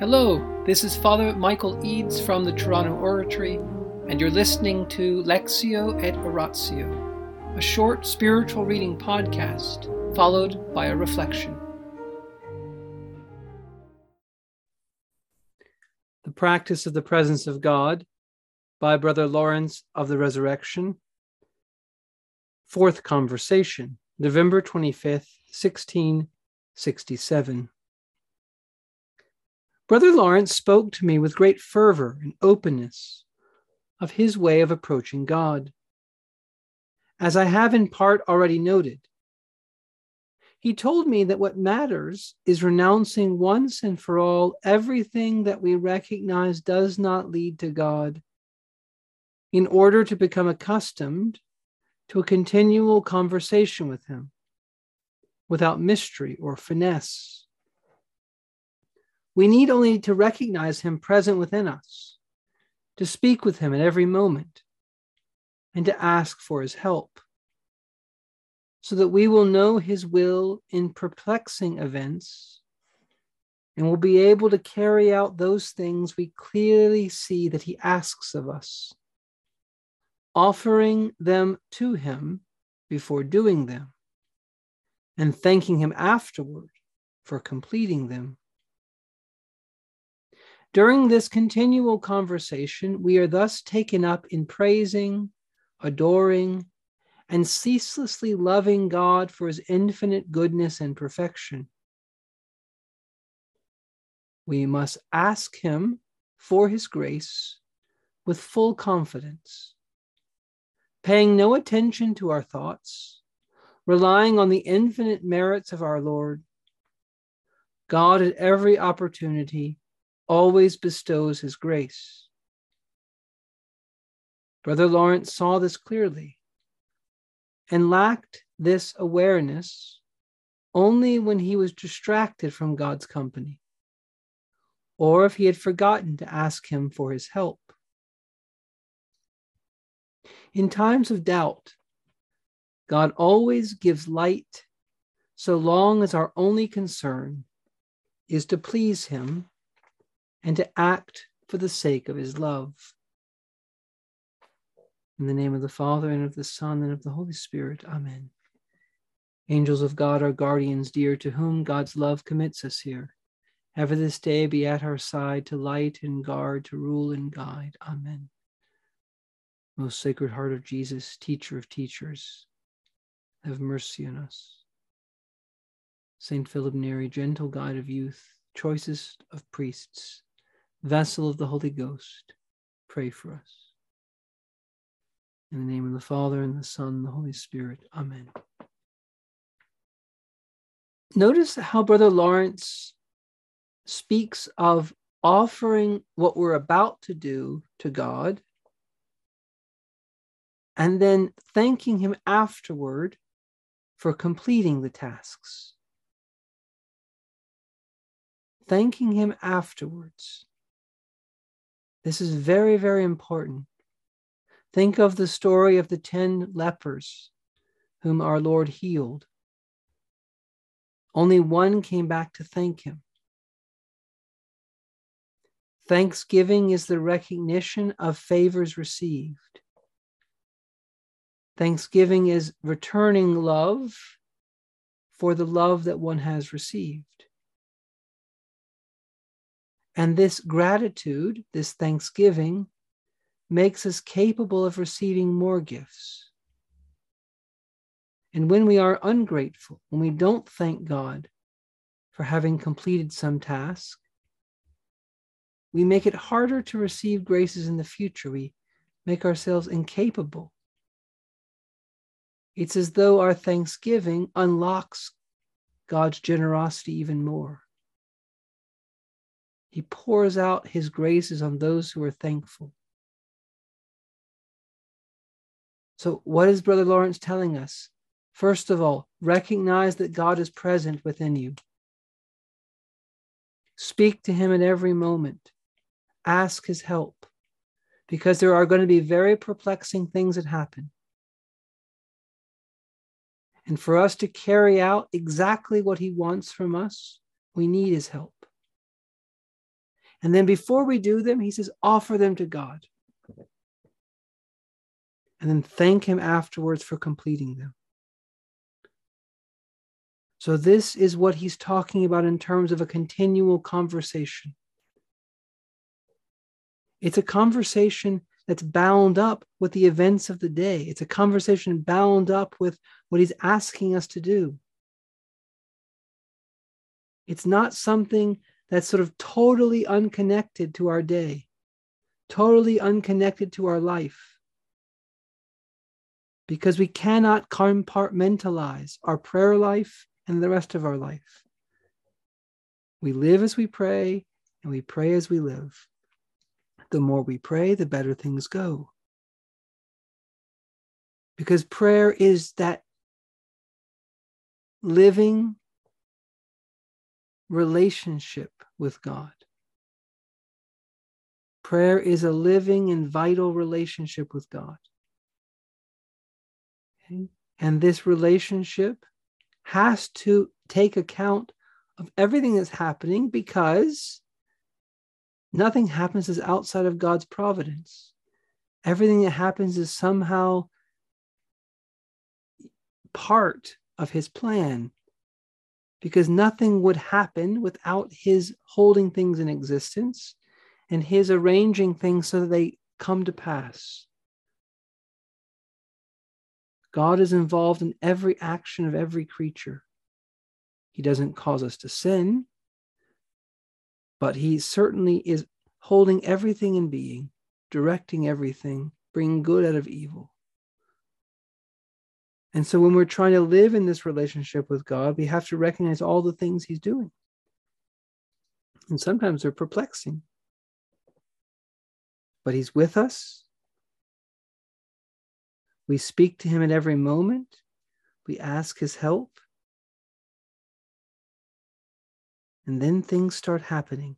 Hello, this is Father Michael Eads from the Toronto Oratory, and you're listening to Lectio et Oratio, a short spiritual reading podcast followed by a reflection. The Practice of the Presence of God by Brother Lawrence of the Resurrection. Fourth Conversation, November 25th, 1667. Brother Lawrence spoke to me with great fervor and openness of his way of approaching God. As I have in part already noted, he told me that what matters is renouncing once and for all everything that we recognize does not lead to God in order to become accustomed to a continual conversation with Him without mystery or finesse. We need only to recognize Him present within us, to speak with Him at every moment, and to ask for His help, so that we will know His will in perplexing events and will be able to carry out those things we clearly see that He asks of us, offering them to Him before doing them, and thanking Him afterward for completing them. During this continual conversation, we are thus taken up in praising, adoring, and ceaselessly loving God for his infinite goodness and perfection. We must ask him for his grace with full confidence, paying no attention to our thoughts, relying on the infinite merits of our Lord. God at every opportunity always bestows his grace. Brother Lawrence saw this clearly and lacked this awareness only when he was distracted from God's company or if he had forgotten to ask him for his help. In times of doubt, God always gives light so long as our only concern is to please him and to act for the sake of his love. In the name of the Father, and of the Son, and of the Holy Spirit, Amen. Angels of God, our guardians dear, to whom God's love commits us here, ever this day be at our side to light and guard, to rule and guide. Amen. Most Sacred Heart of Jesus, teacher of teachers, have mercy on us. Saint Philip Neri, gentle guide of youth, choicest of priests, vessel of the Holy Ghost, pray for us. In the name of the Father, and the Son, and the Holy Spirit. Amen. Notice how Brother Lawrence speaks of offering what we're about to do to God and then thanking Him afterward for completing the tasks. Thanking Him afterwards. This is very, very important. Think of the story of the 10 lepers whom our Lord healed. Only one came back to thank him. Thanksgiving is the recognition of favors received. Thanksgiving is returning love for the love that one has received. And this gratitude, this thanksgiving, makes us capable of receiving more gifts. And when we are ungrateful, when we don't thank God for having completed some task, we make it harder to receive graces in the future. We make ourselves incapable. It's as though our thanksgiving unlocks God's generosity even more. He pours out his graces on those who are thankful. So, what is Brother Lawrence telling us? First of all, recognize that God is present within you. Speak to him at every moment. Ask his help because there are going to be very perplexing things that happen. And for us to carry out exactly what he wants from us, we need his help. And then before we do them, he says, offer them to God. And then thank him afterwards for completing them. So, this is what he's talking about in terms of a continual conversation. It's a conversation that's bound up with the events of the day. It's a conversation bound up with what he's asking us to do. It's not something that's sort of totally unconnected to our day, totally unconnected to our life. Because we cannot compartmentalize our prayer life and the rest of our life. We live as we pray, and we pray as we live. The more we pray, the better things go. Because prayer is that living relationship with God. Prayer is a living and vital relationship with God. And this relationship has to take account of everything that's happening because nothing happens is outside of God's providence. Everything that happens is somehow part of his plan because nothing would happen without his holding things in existence and his arranging things so that they come to pass. God is involved in every action of every creature. He doesn't cause us to sin, but He certainly is holding everything in being, directing everything, bringing good out of evil. And so when we're trying to live in this relationship with God, we have to recognize all the things He's doing. And sometimes they're perplexing. But He's with us, we speak to him at every moment. We ask his help. And then things start happening.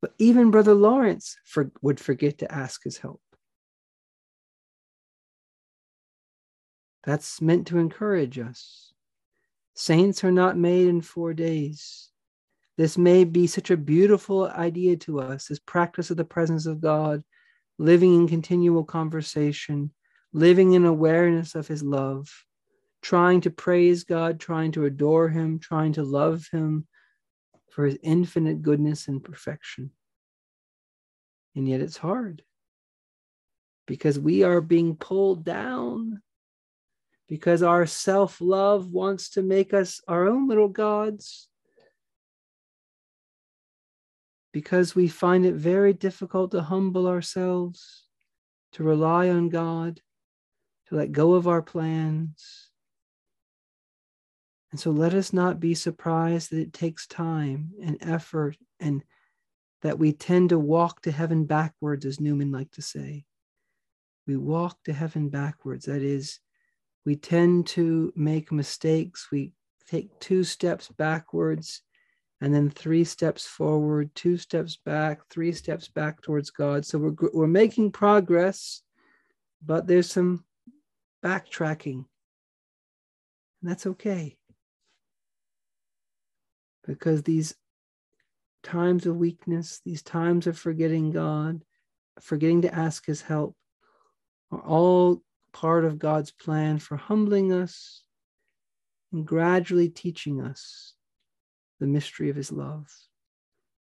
But even Brother Lawrence for, would forget to ask his help. That's meant to encourage us. Saints are not made in four days. This may be such a beautiful idea to us, this practice of the presence of God, living in continual conversation, living in awareness of his love, trying to praise God, trying to adore him, trying to love him for his infinite goodness and perfection. And yet it's hard because we are being pulled down because our self love wants to make us our own little gods. Because we find it very difficult to humble ourselves, to rely on God, to let go of our plans. And so let us not be surprised that it takes time and effort and that we tend to walk to heaven backwards, as Newman liked to say. We walk to heaven backwards. That is, we tend to make mistakes. We take two steps backwards and then three steps forward, two steps back, three steps back towards God. So we're, we're making progress, but there's some backtracking. And that's okay. Because these times of weakness, these times of forgetting God, forgetting to ask His help, are all part of God's plan for humbling us and gradually teaching us the mystery of His love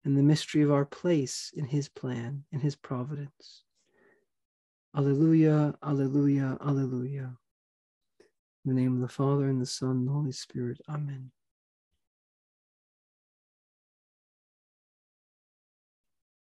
and the mystery of our place in His plan, in His providence. Alleluia, Alleluia, Alleluia. In the name of the Father, and the Son, and the Holy Spirit. Amen.